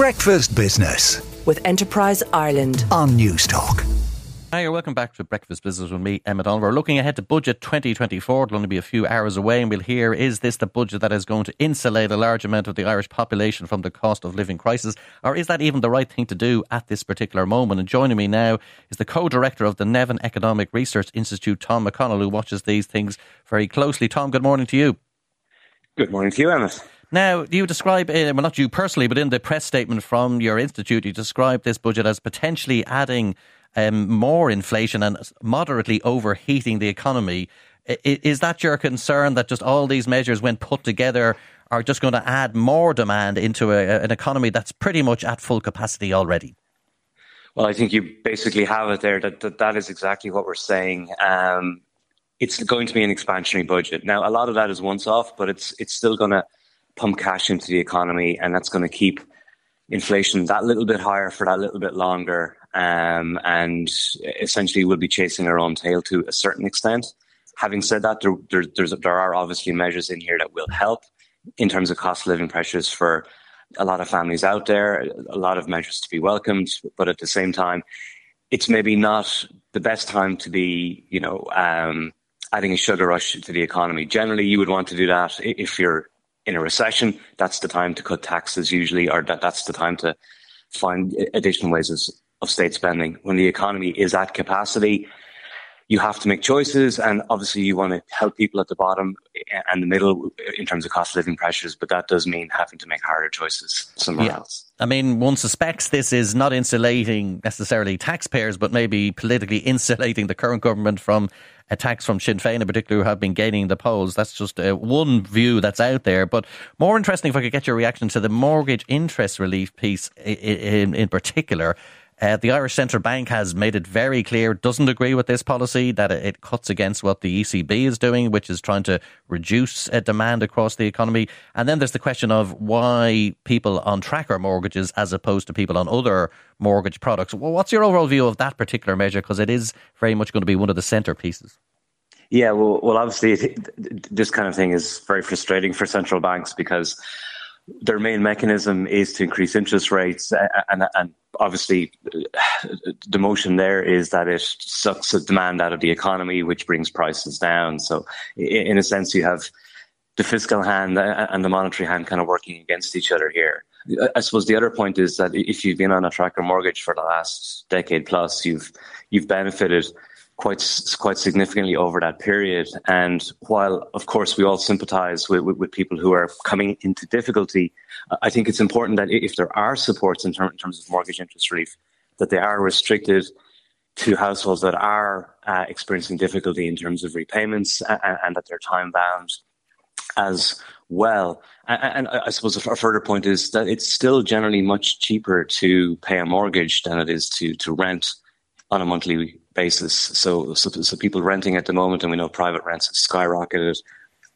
Breakfast Business with Enterprise Ireland on Newstalk. Hi, you're welcome back to Breakfast Business with me, Emmet Donovan. We're looking ahead to budget 2024. It'll only be a few hours away, and we'll hear is this the budget that is going to insulate a large amount of the Irish population from the cost of living crisis, or is that even the right thing to do at this particular moment? And joining me now is the co director of the Nevin Economic Research Institute, Tom McConnell, who watches these things very closely. Tom, good morning to you. Good morning to you, Emmet. Now, you describe, uh, well, not you personally, but in the press statement from your institute, you describe this budget as potentially adding um, more inflation and moderately overheating the economy. Is that your concern that just all these measures, when put together, are just going to add more demand into a, an economy that's pretty much at full capacity already? Well, I think you basically have it there. That that, that is exactly what we're saying. Um, it's going to be an expansionary budget. Now, a lot of that is once off, but it's it's still going to pump cash into the economy, and that's going to keep inflation that little bit higher for that little bit longer um, and essentially we'll be chasing our own tail to a certain extent. Having said that, there, there, there are obviously measures in here that will help in terms of cost of living pressures for a lot of families out there, a lot of measures to be welcomed, but at the same time, it's maybe not the best time to be, you know, um, adding a sugar rush to the economy. Generally, you would want to do that if you're in a recession. That's the time to cut taxes usually, or that, that's the time to find additional ways of of state spending. When the economy is at capacity, you have to make choices, and obviously you want to help people at the bottom and the middle in terms of cost of living pressures. But that does mean having to make harder choices somewhere yeah. else. I mean, one suspects this is not insulating necessarily taxpayers, but maybe politically insulating the current government from attacks from Sinn Féin in particular, who have been gaining the polls. That's just uh, one view that's out there. But more interesting, if I could get your reaction to the mortgage interest relief piece in, in, in particular. Uh, the Irish Central Bank has made it very clear it doesn't agree with this policy, that it, cuts against what the ECB is doing, which is trying to reduce uh, demand across the economy. And then there's the question of why people on tracker mortgages as opposed to people on other mortgage products. Well, what's your overall view of that particular measure? Because it is very much going to be one of the centerpieces. Yeah, well, well, obviously, this kind of thing is very frustrating for central banks because their main mechanism is to increase interest rates, and, and obviously, the motion there is that it sucks the demand out of the economy, which brings prices down. So, in a sense, you have the fiscal hand uh, and the monetary hand kind of working against each other here. I suppose the other point is that if you've been on a tracker mortgage for the last decade plus, you've you've benefited quite quite significantly over that period. And while, of course, we all sympathise with, with, with, people who are coming into difficulty, I think it's important that if there are supports in, ter- in terms of mortgage interest relief, that they are restricted to households that are uh, experiencing difficulty in terms of repayments and, and that they're time bound as well. And, and I suppose a further point is that it's still generally much cheaper to pay a mortgage than it is to to rent on a monthly basis. So, so, so people renting at the moment, and we know private rents have skyrocketed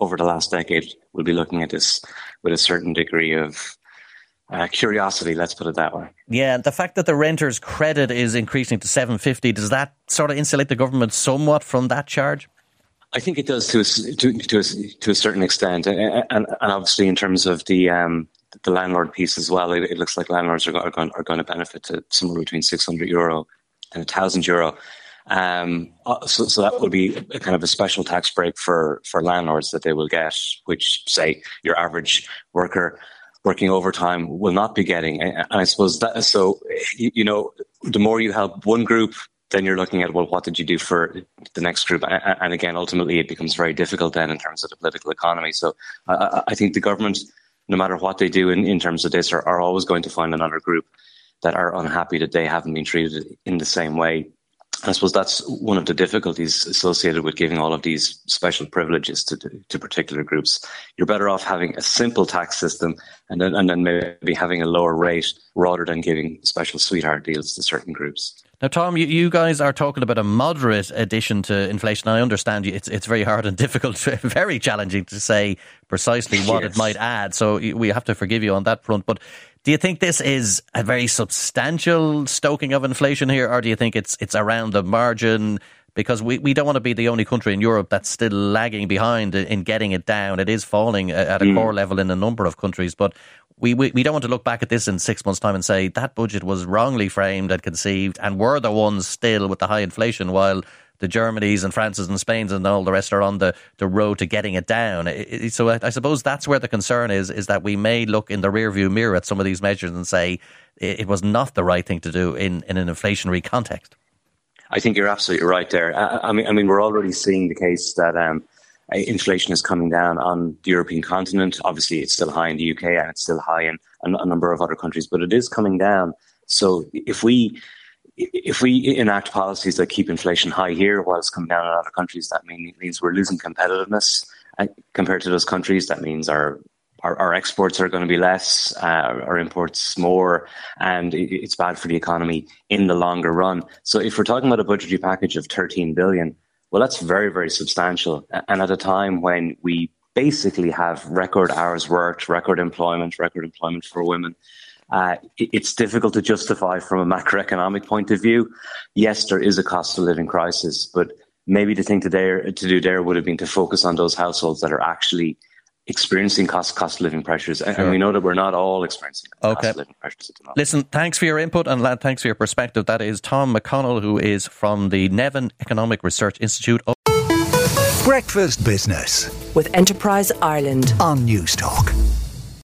over the last decade. We'll be looking at this with a certain degree of uh, curiosity. Let's put it that way. Yeah, the fact that the renters' credit is increasing to seven fifty does that sort of insulate the government somewhat from that charge? I think it does to a, to, to a, to a certain extent, and, and, and obviously in terms of the um, the landlord piece as well, it, it looks like landlords are, are, going, are going to benefit to somewhere between six hundred euro and a thousand euro. Um, uh, so, so that would be a kind of a special tax break for, for landlords that they will get, which say your average worker working overtime will not be getting. And I suppose that, so, you, you know, the more you help one group, then you're looking at, well, what did you do for the next group? And again, ultimately, it becomes very difficult then in terms of the political economy. So I, I think the government, no matter what they do in, in terms of this, are, are always going to find another group that are unhappy that they haven't been treated in the same way. I suppose that's one of the difficulties associated with giving all of these special privileges to, to particular groups. You're better off having a simple tax system and then, and then maybe having a lower rate rather than giving special sweetheart deals to certain groups. Now, Tom, you, you guys are talking about a moderate addition to inflation. I understand it's it's very hard and difficult, very challenging to say precisely what yes. it might add. So we have to forgive you on that front. But do you think this is a very substantial stoking of inflation here, or do you think it's it's around the margin? Because we, we don't want to be the only country in Europe that's still lagging behind in getting it down. It is falling at a mm. core level in a number of countries. But we, we, we don't want to look back at this in six months' time and say that budget was wrongly framed and conceived, and we're the ones still with the high inflation, while the Germanys and Frances and Spains and all the rest are on the, the road to getting it down. So I, I, suppose that's where the concern is, is that we may look in the rearview mirror at some of these measures and say it, it was not the right thing to do in, in an inflationary context. I think you're absolutely right there. I, I mean, I mean, we're already seeing the case that um, inflation is coming down on the European continent. Obviously, it's still high in the UK and it's still high in a number of other countries, but it is coming down. So if we if we enact policies that keep inflation high here while it's coming down in other countries, that mean, means we're losing competitiveness compared to those countries. That means our our, our exports are going to be less, uh, our imports more, and it's bad for the economy in the longer run. So, if we're talking about a budgetary package of 13 billion, well, that's very, very substantial. And at a time when we basically have record hours worked, record employment, record employment for women, uh, it's difficult to justify from a macroeconomic point of view. Yes, there is a cost of living crisis, but maybe the thing to, dare, to do there would have been to focus on those households that are actually experiencing cost cost of living pressures, sure. and we know that we're not all experiencing okay. cost of living pressures at the moment. Listen, thanks for your input and lad, thanks for your perspective. That is Tom McConnell, who is from the Nevin Economic Research Institute. Breakfast Business with Enterprise Ireland on Newstalk.